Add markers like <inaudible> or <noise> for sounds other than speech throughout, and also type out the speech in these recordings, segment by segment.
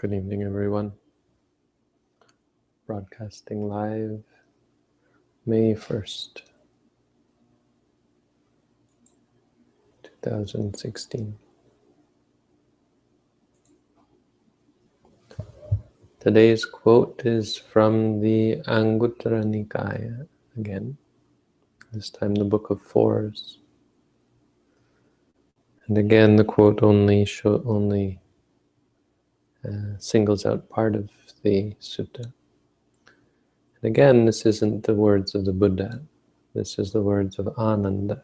Good evening, everyone. Broadcasting live May 1st, 2016. Today's quote is from the Anguttara Nikaya again, this time the Book of Fours. And again, the quote only show, only uh, singles out part of the sutta. And again, this isn't the words of the Buddha. This is the words of Ananda.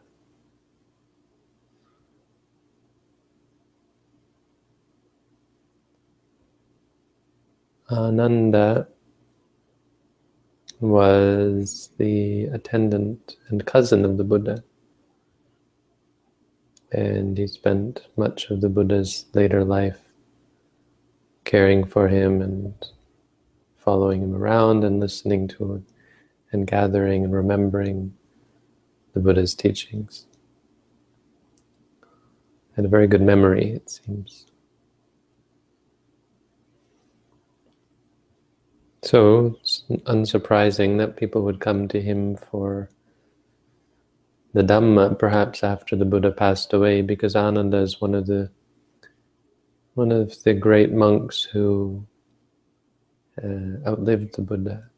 Ananda was the attendant and cousin of the Buddha and he spent much of the Buddha's later life caring for him and following him around and listening to him and gathering and remembering the Buddha's teachings. Had a very good memory, it seems. So it's unsurprising that people would come to him for the Dhamma perhaps after the Buddha passed away because Ananda is one of the one of the great monks who uh, outlived the Buddha.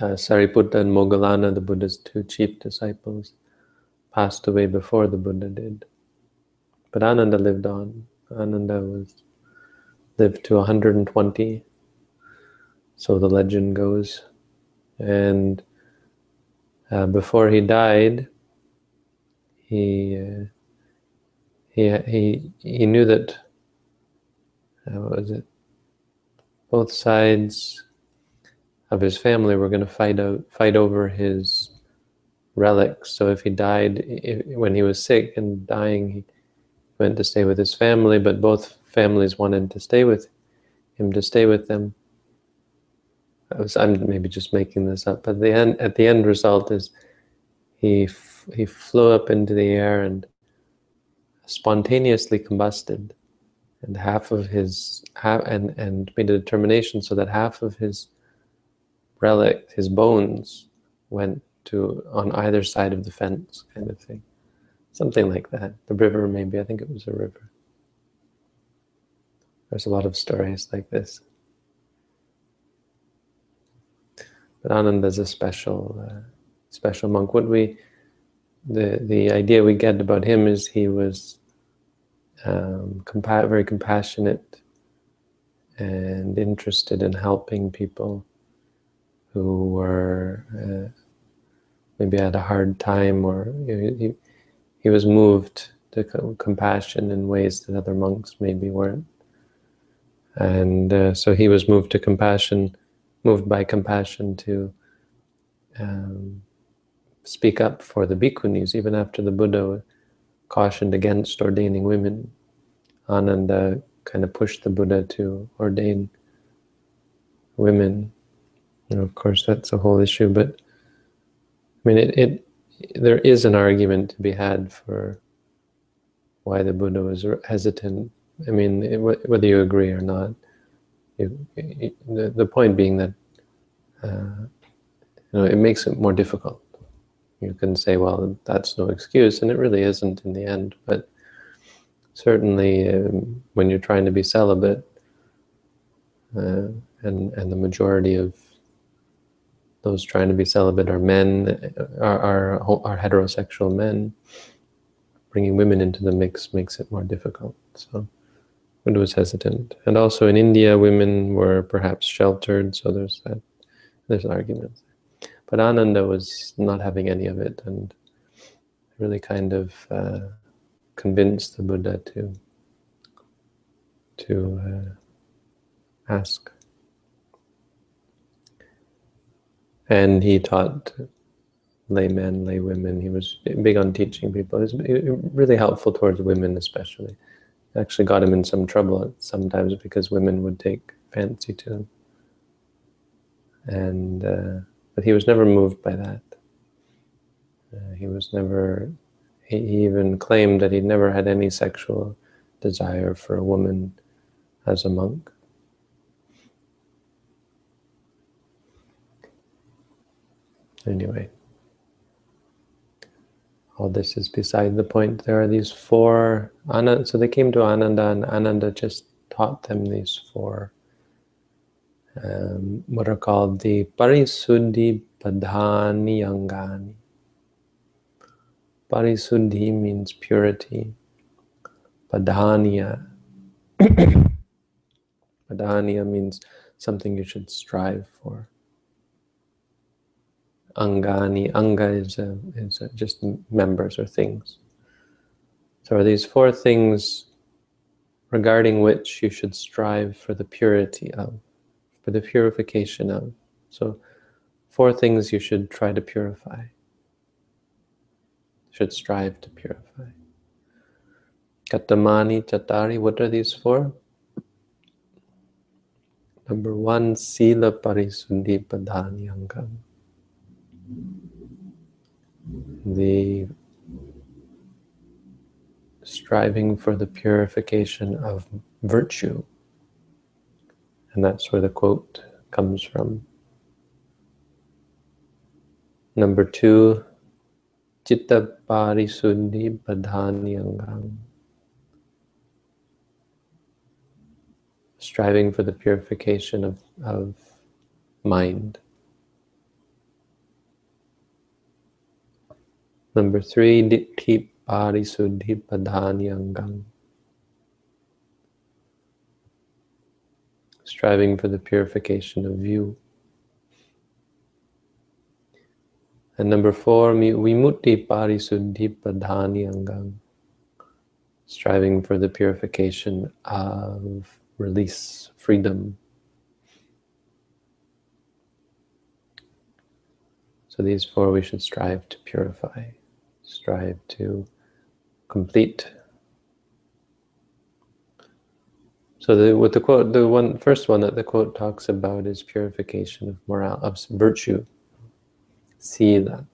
Uh, Sariputta and Moggallana, the Buddha's two chief disciples, passed away before the Buddha did. But Ananda lived on. Ananda was lived to 120, so the legend goes. And uh, before he died, he, uh, he, he, he knew that, uh, what was it? Both sides of his family were going to fight out, fight over his relics. So if he died if, when he was sick and dying, he went to stay with his family, but both families wanted to stay with him to stay with them. I was, I'm maybe just making this up, but the end, at the end result is he, he flew up into the air and spontaneously combusted and half of his, half, and, and made a determination so that half of his relic, his bones, went to on either side of the fence kind of thing. Something like that. The river maybe, I think it was a river. There's a lot of stories like this. But Ananda is a special, uh, special monk. What we, the the idea we get about him is he was um, compa very compassionate and interested in helping people who were uh, maybe had a hard time, or he, he was moved to compassion in ways that other monks maybe weren't. And uh, so he was moved to compassion moved by compassion to um, speak up for the bhikkhunis, even after the Buddha cautioned against ordaining women. Ananda kind of pushed the Buddha to ordain women. Know, of course, that's a whole issue, but I mean, it, it there is an argument to be had for why the Buddha was hesitant. I mean, it, whether you agree or not, the, the point being that uh, you know it makes it more difficult. You can say, well, that's no excuse, and it really isn't in the end. But certainly, um, when you're trying to be celibate, uh, and and the majority of those trying to be celibate are men, are, are, are heterosexual men. Bringing women into the mix makes it more difficult. So. Buddha was hesitant. And also in India, women were perhaps sheltered, so there's that, there's arguments. But Ananda was not having any of it and really kind of uh, convinced the Buddha to, to uh, ask. And he taught laymen, lay women. He was big on teaching people. He was really helpful towards women, especially actually got him in some trouble sometimes because women would take fancy to him. And uh, but he was never moved by that. Uh, he was never. He, he even claimed that he'd never had any sexual desire for a woman as a monk. Anyway, all this is beside the point. There are these four, so they came to Ananda and Ananda just taught them these four, um, what are called the Parisuddhi Padhani Angani. Parisuddhi means purity. Padhaniya. <coughs> Padhaniya means something you should strive for. Angani, Anga is, a, is a just members or things. So are these four things regarding which you should strive for the purity of, for the purification of. So four things you should try to purify, should strive to purify. Katamani Chatari, what are these four? Number one, Sila Parisuddhi Padhanyangam. The striving for the purification of virtue. And that's where the quote comes from. Number two, Chitta Parisuddhi Padhanyangam. Striving for the purification of, of mind. Number three, Ditti Parisuddhi Padhanyangam. Striving for the purification of view. And number four, Vimutti Parisuddhi Padhanyangam. Striving for the purification of release, freedom. So these four we should strive to purify, strive to complete. So the, what the quote, the one first one that the quote talks about is purification of morale, of virtue. See that.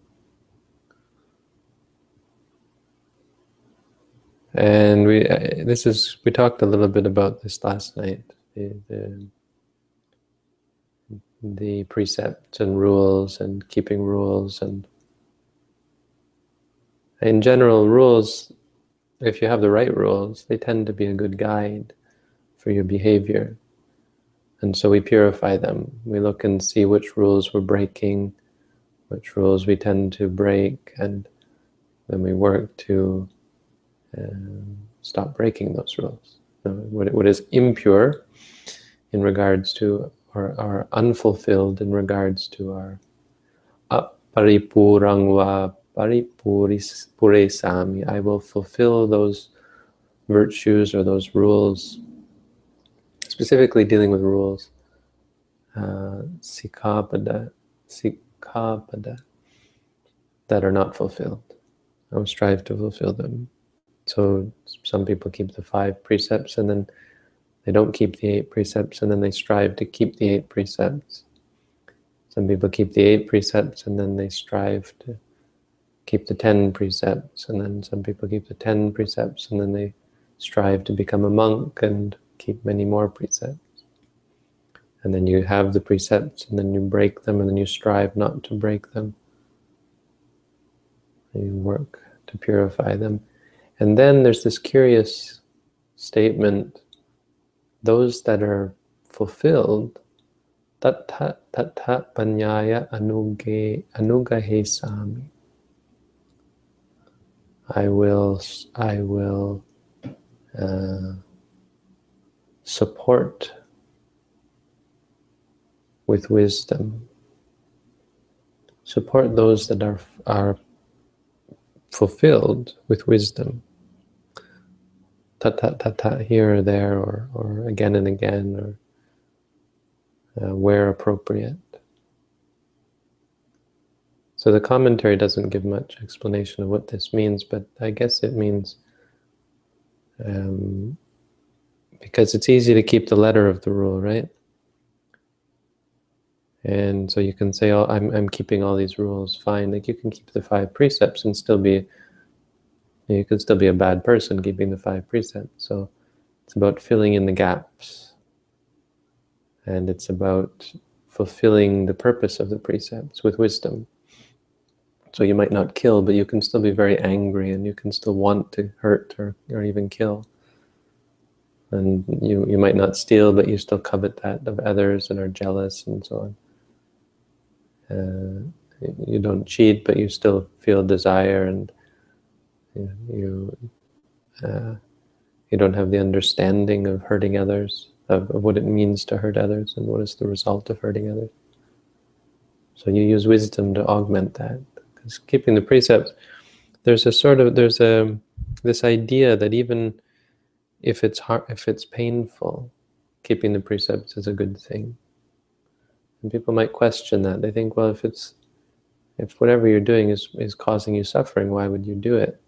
And we, uh, this is, we talked a little bit about this last night. The, the, the precepts and rules and keeping rules and in general rules if you have the right rules, they tend to be a good guide for your behavior. And so we purify them. We look and see which rules we're breaking, which rules we tend to break, and then we work to um, stop breaking those rules. what, what is impure in regards to, or are unfulfilled in regards to our aparipurangva sami. I will fulfill those virtues or those rules, specifically dealing with rules. Uh, sikapada, sikapada, that are not fulfilled. I will strive to fulfill them. So some people keep the five precepts and then they don't keep the eight precepts and then they strive to keep the eight precepts. Some people keep the eight precepts and then they strive to keep the 10 precepts, and then some people keep the 10 precepts, and then they strive to become a monk and keep many more precepts. And then you have the precepts, and then you break them, and then you strive not to break them. And you work to purify them. And then there's this curious statement those that are fulfilled, tatta tatta panyaya anuge anugahe sami I will I will uh, support with wisdom. Support those that are are fulfilled with wisdom. Ta ta ta ta here or there or or again and again or uh, where appropriate. So the commentary doesn't give much explanation of what this means, but I guess it means um, because it's easy to keep the letter of the rule, right? And so you can say, "Oh, I'm I'm keeping all these rules fine." Like you can keep the five precepts and still be you could still be a bad person keeping the five precepts. So It's about filling in the gaps. And it's about fulfilling the purpose of the precepts with wisdom. So you might not kill, but you can still be very angry and you can still want to hurt or, or even kill. And you, you might not steal, but you still covet that of others and are jealous and so on. Uh, you don't cheat, but you still feel desire and you, you, uh, you don't have the understanding of hurting others, of, of what it means to hurt others and what is the result of hurting others. So you use wisdom to augment that. Because keeping the precepts, there's a sort of, there's a, this idea that even if it's hard, if it's painful, keeping the precepts is a good thing. And people might question that. They think, well, if it's, if whatever you're doing is, is causing you suffering, why would you do it?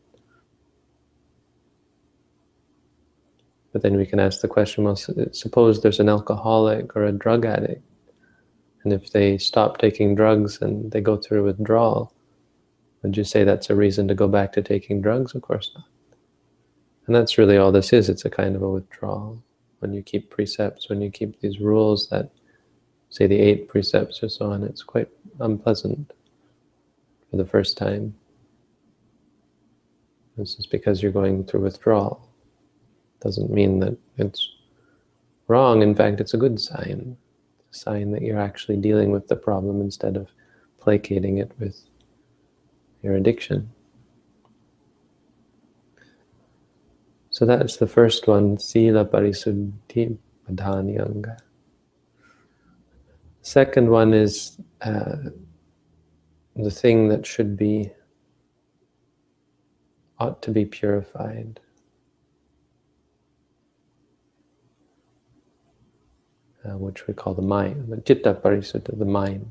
But then we can ask the question, well, suppose there's an alcoholic or a drug addict, and if they stop taking drugs and they go through withdrawal, would you say that's a reason to go back to taking drugs? Of course not. And that's really all this is. It's a kind of a withdrawal. When you keep precepts, when you keep these rules that, say, the eight precepts or so on, it's quite unpleasant for the first time. This is because you're going through withdrawal. Doesn't mean that it's wrong. In fact, it's a good sign. It's a sign that you're actually dealing with the problem instead of placating it with your addiction. So that's the first one, Sila Parisuddhi Padhanyanga. Second one is uh, the thing that should be, ought to be purified. Uh, which we call the mind, the Chitta Parisuddha, the mind.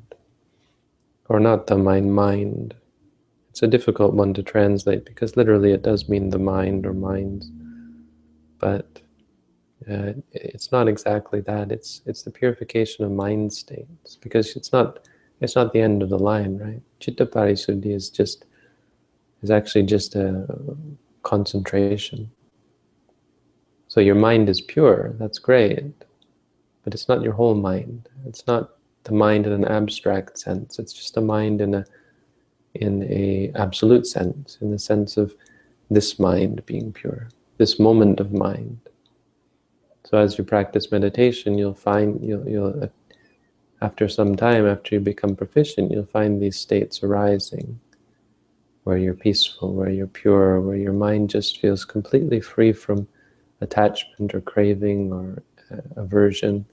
Or not the mind, mind. It's a difficult one to translate because literally it does mean the mind or minds, but uh, it's not exactly that. It's it's the purification of mind states because it's not it's not the end of the line, right? Chitta parisuddhi is just is actually just a concentration. So your mind is pure. That's great, but it's not your whole mind. It's not the mind in an abstract sense. It's just a mind in a in a absolute sense, in the sense of this mind being pure, this moment of mind. So as you practice meditation, you'll find, you'll, you'll after some time, after you become proficient, you'll find these states arising where you're peaceful, where you're pure, where your mind just feels completely free from attachment or craving or uh, aversion.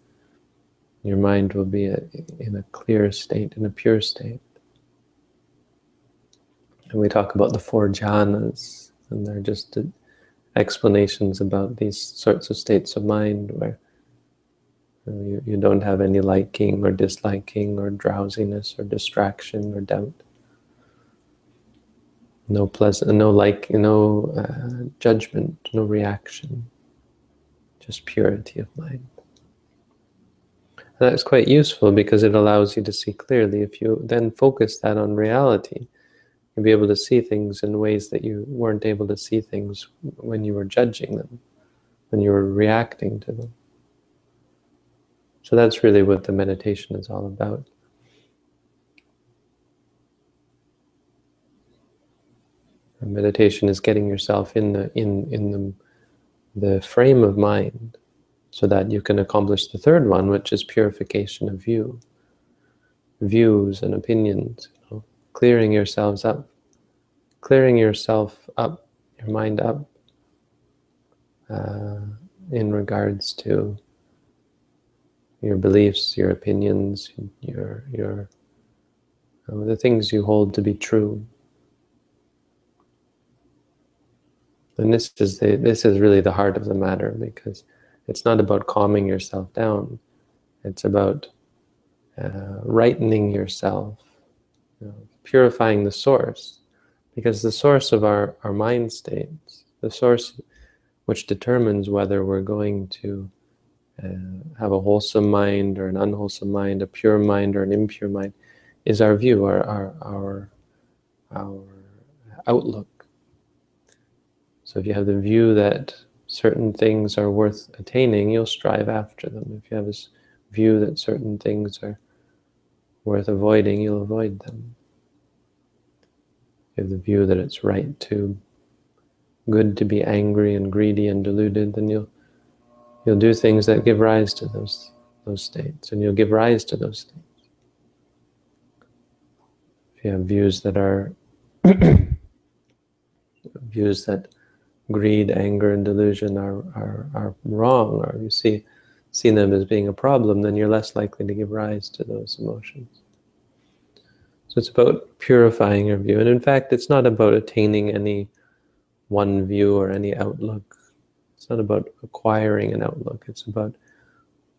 Your mind will be a, in a clear state, in a pure state. And we talk about the four jhanas, and they're just explanations about these sorts of states of mind where you, you don't have any liking or disliking or drowsiness or distraction or doubt. No pleasant, no like, no uh, judgment, no reaction, just purity of mind. And that's quite useful because it allows you to see clearly. If you then focus that on reality, You'll be able to see things in ways that you weren't able to see things when you were judging them, when you were reacting to them. So that's really what the meditation is all about. Meditation is getting yourself in the in in the the frame of mind so that you can accomplish the third one, which is purification of view, views and opinions clearing yourselves up, clearing yourself up, your mind up uh, in regards to your beliefs, your opinions, your your uh, the things you hold to be true. And this is the this is really the heart of the matter because it's not about calming yourself down. It's about uh, rightening yourself, you know, purifying the source. Because the source of our, our mind states, the source which determines whether we're going to uh, have a wholesome mind or an unwholesome mind, a pure mind or an impure mind, is our view, our, our, our, our outlook. So if you have the view that certain things are worth attaining, you'll strive after them. If you have this view that certain things are worth avoiding, you'll avoid them. If you have the view that it's right to good to be angry and greedy and deluded, then you'll you'll do things that give rise to those those states, and you'll give rise to those things. If you have views that are <coughs> views that greed, anger, and delusion are, are, are wrong, or you see see them as being a problem, then you're less likely to give rise to those emotions. So it's about purifying your view. And in fact, it's not about attaining any one view or any outlook. It's not about acquiring an outlook. It's about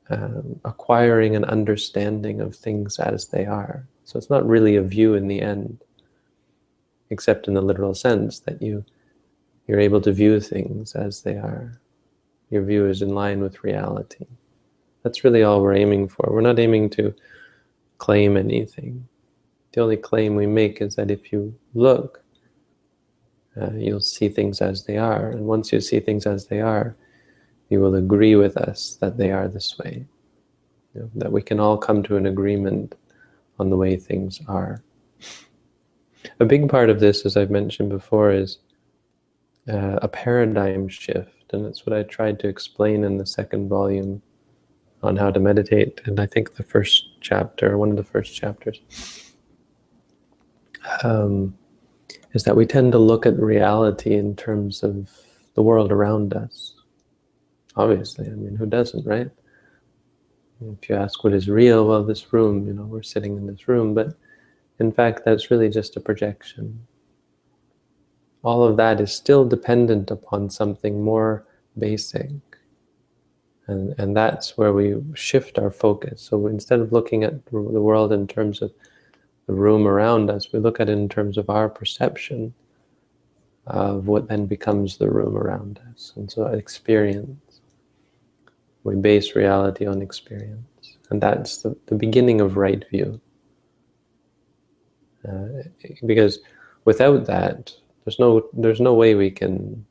um, acquiring an understanding of things as they are. So it's not really a view in the end, except in the literal sense that you you're able to view things as they are. Your view is in line with reality. That's really all we're aiming for. We're not aiming to claim anything. The only claim we make is that if you look, uh, you'll see things as they are. And once you see things as they are, you will agree with us that they are this way. You know, that we can all come to an agreement on the way things are. A big part of this, as I've mentioned before, is uh, a paradigm shift. And that's what I tried to explain in the second volume on how to meditate. And I think the first chapter, one of the first chapters, um, is that we tend to look at reality in terms of the world around us. Obviously, I mean, who doesn't, right? If you ask what is real, well, this room, you know, we're sitting in this room, but in fact, that's really just a projection all of that is still dependent upon something more basic. And, and that's where we shift our focus. So instead of looking at the world in terms of the room around us, we look at it in terms of our perception of what then becomes the room around us. And so experience. We base reality on experience. And that's the, the beginning of right view. Uh, because without that, there's no there's no way we can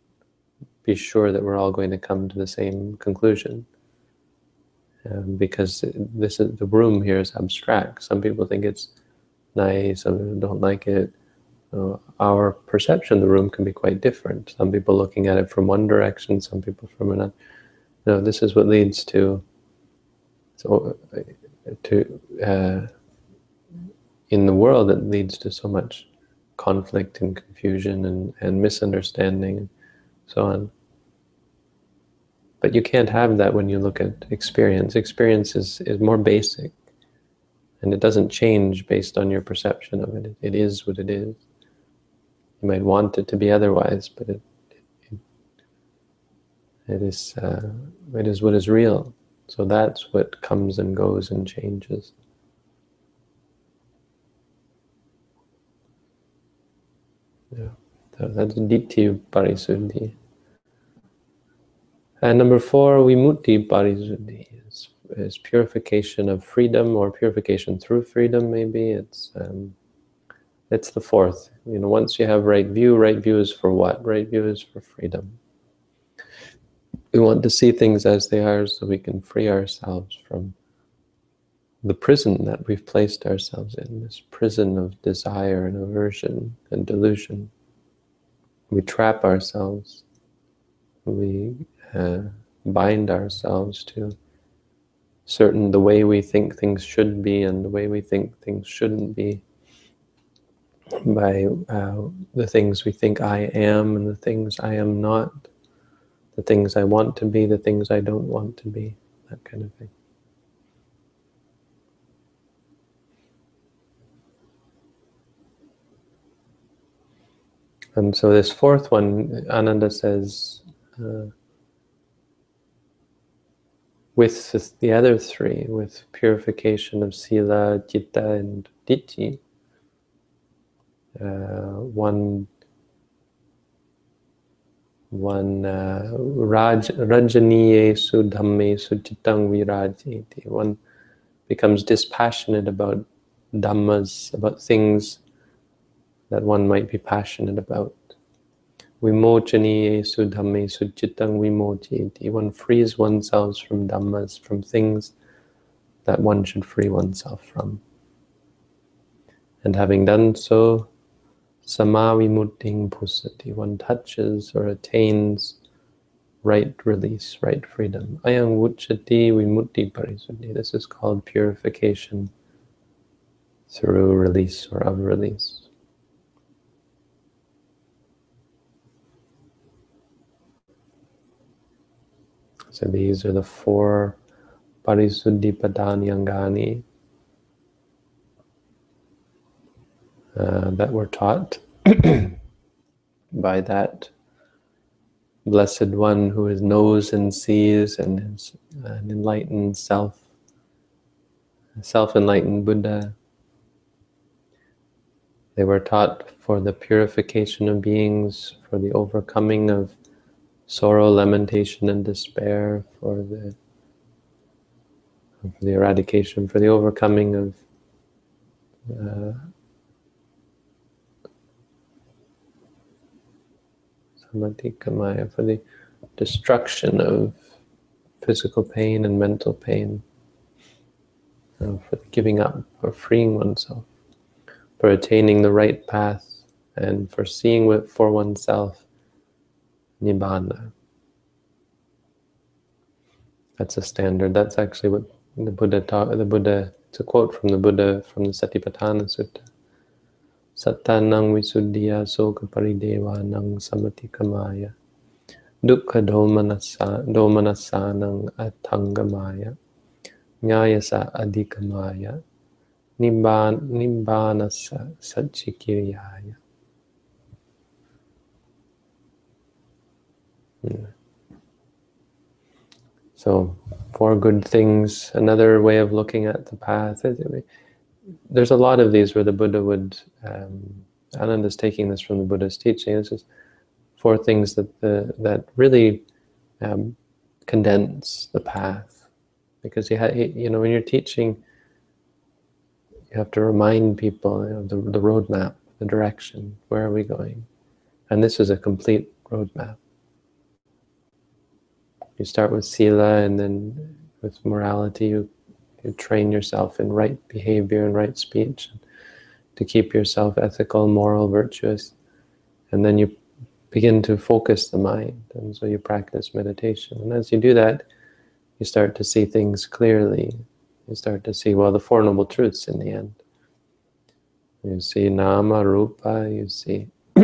be sure that we're all going to come to the same conclusion um, because this is the room here is abstract. Some people think it's nice, some people don't like it. Uh, our perception of the room can be quite different. Some people looking at it from one direction, some people from another. Know, this is what leads to so to uh, in the world it leads to so much conflict and confusion and, and misunderstanding and so on. But you can't have that when you look at experience. Experience is, is more basic and it doesn't change based on your perception of it. It is what it is. You might want it to be otherwise, but it, it, it is uh, it is what is real. So that's what comes and goes and changes. Yeah, that's Ditthi Parisuddhi. And number four, Vimutti Parisuddhi is, is purification of freedom or purification through freedom, maybe. It's um, it's the fourth. You know, once you have right view, right view is for what? Right view is for freedom. We want to see things as they are so we can free ourselves from the prison that we've placed ourselves in, this prison of desire and aversion and delusion. We trap ourselves, we uh, bind ourselves to certain the way we think things should be and the way we think things shouldn't be by uh, the things we think I am and the things I am not, the things I want to be, the things I don't want to be, that kind of thing. And so this fourth one, Ananda says, uh, with the other three, with purification of sila, citta, and ditti, uh, one one uh, raj, rajaniye sudhamme suchitang virajeti. One becomes dispassionate about dhammas, about things that one might be passionate about. One frees oneself from dhammas, from things that one should free oneself from. And having done so, samavimutting pusati. One touches or attains right release, right freedom. Ayang vuchati vimutti parisuddhi. This is called purification through release or of release. So these are the four parisuddhi padanyangani uh, that were taught <clears throat> by that Blessed One who is knows and sees and is an enlightened self, self-enlightened Buddha. They were taught for the purification of beings, for the overcoming of sorrow, lamentation, and despair, for the for the eradication, for the overcoming of uh, Kamaya for the destruction of physical pain and mental pain, uh, for giving up, for freeing oneself, for attaining the right path, and for seeing for oneself Nibbana. That's a standard. That's actually what the Buddha taught. The Buddha. It's a quote from the Buddha from the Satipatthana Sutta. Sattanang visuddhiya soka paridevanang samatikamaya dukkha domanasanang atangamaya nyayasa adhikamaya nibbanasa satchikiriyaya So, four good things. Another way of looking at the path there's a lot of these where the Buddha would, um, is taking this from the Buddha's teaching. This is four things that the that really um, condense the path, because you, ha- you know when you're teaching, you have to remind people you know, the the roadmap, the direction, where are we going, and this is a complete roadmap. You start with sila, and then with morality, you you train yourself in right behavior and right speech to keep yourself ethical, moral, virtuous. And then you begin to focus the mind. And so you practice meditation. And as you do that, you start to see things clearly. You start to see, well, the Four Noble Truths in the end. You see Nama, Rupa, you see <clears throat>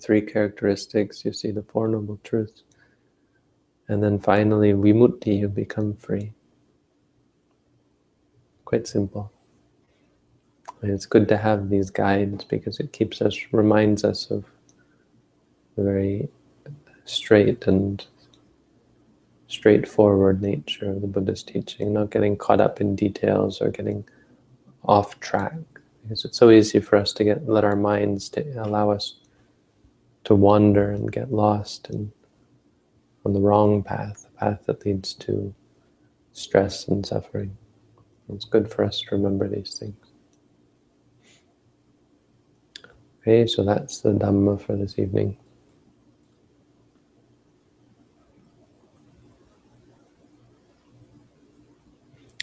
three characteristics, you see the Four Noble Truths. And then finally, Vimutti, you become free. Quite simple. And it's good to have these guides because it keeps us, reminds us of the very straight and straightforward nature of the Buddhist teaching, not getting caught up in details or getting off track. Because it's so easy for us to get let our minds to allow us to wander and get lost and on the wrong path, the path that leads to stress and suffering. It's good for us to remember these things. Okay, so that's the Dhamma for this evening.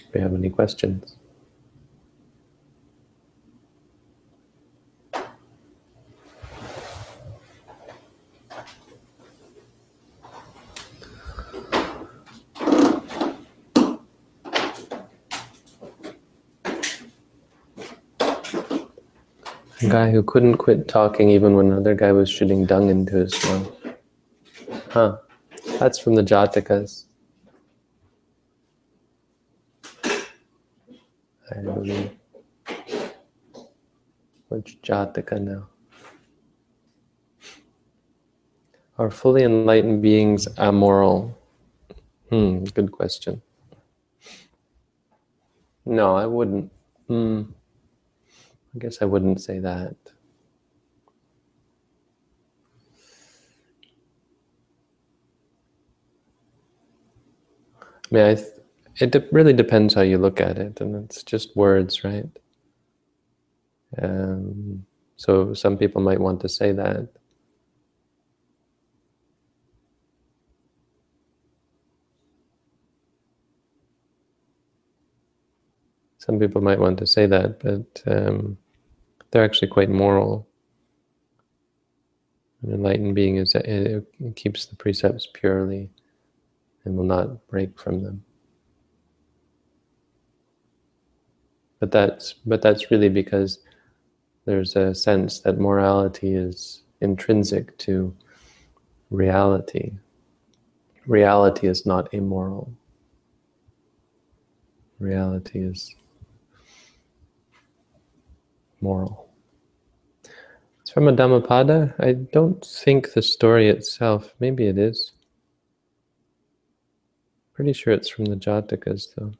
If you have any questions. Guy who couldn't quit talking even when another guy was shooting dung into his mouth. Huh. That's from the Jatakas. I believe. Which Jataka now? Are fully enlightened beings amoral? Hmm, good question. No, I wouldn't. Hmm. I guess I wouldn't say that. I mean, I it de- really depends how you look at it, and it's just words, right? Um, so some people might want to say that, some people might want to say that, but um, they're actually quite moral. An enlightened being is it keeps the precepts purely and will not break from them. But that's but that's really because there's a sense that morality is intrinsic to reality. Reality is not immoral. Reality is moral. It's from a Dhammapada. I don't think the story itself, maybe it is. Pretty sure it's from the Jatakas though.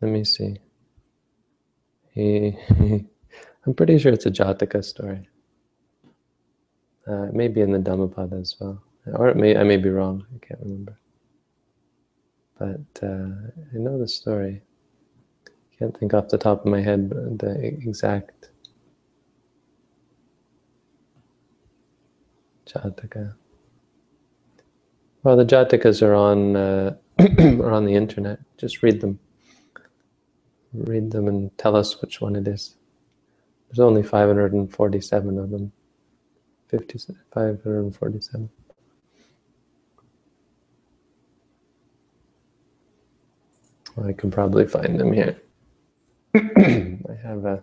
Let me see. He, <laughs> I'm pretty sure it's a Jataka story. Uh, maybe in the Dhammapada as well. Or it may, I may be wrong, I can't remember. But uh, I know the story. Can't think off the top of my head the exact Jataka. Well, the Jatakas are on uh, <clears throat> are on the internet. Just read them. Read them and tell us which one it is. There's only 547 of them. 50, 547. Well, I can probably find them here. I have a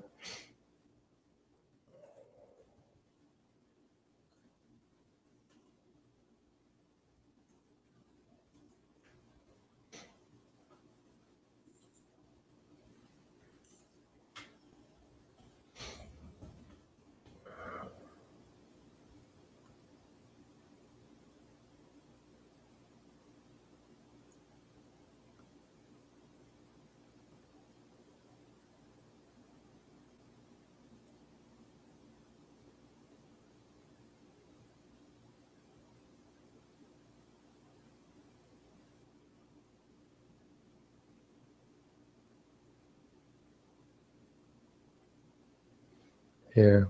Here.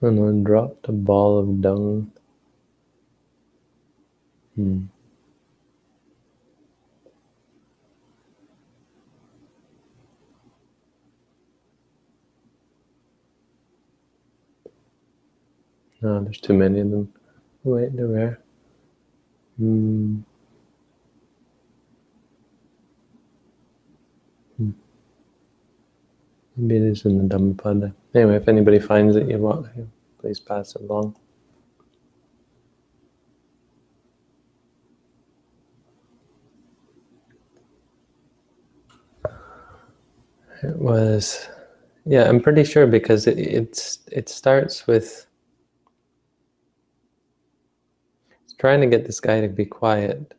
Someone dropped a ball of dung. Hmm. No, there's too many of them. Wait. Hmm. Hmm. Maybe it is in the Dhammapada. Anyway, if anybody finds it, you want, please pass it along. It was, yeah, I'm pretty sure because it, it's it starts with trying to get this guy to be quiet,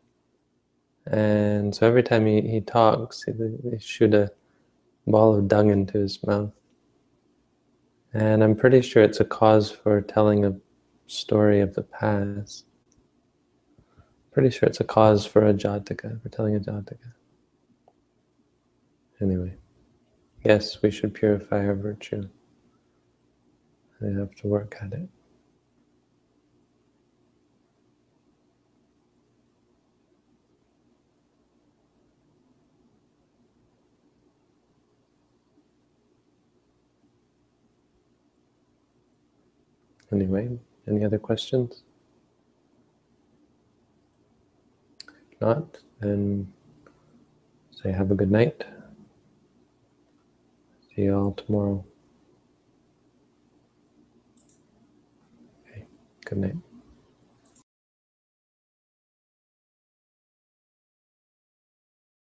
and so every time he, he talks, he shoot a ball of dung into his mouth. And I'm pretty sure it's a cause for telling a story of the past. Pretty sure it's a cause for a jataka, for telling a jataka. Anyway, yes, we should purify our virtue. We have to work at it. Anyway, any other questions? If not, then say have a good night. See you all tomorrow. Okay, good night.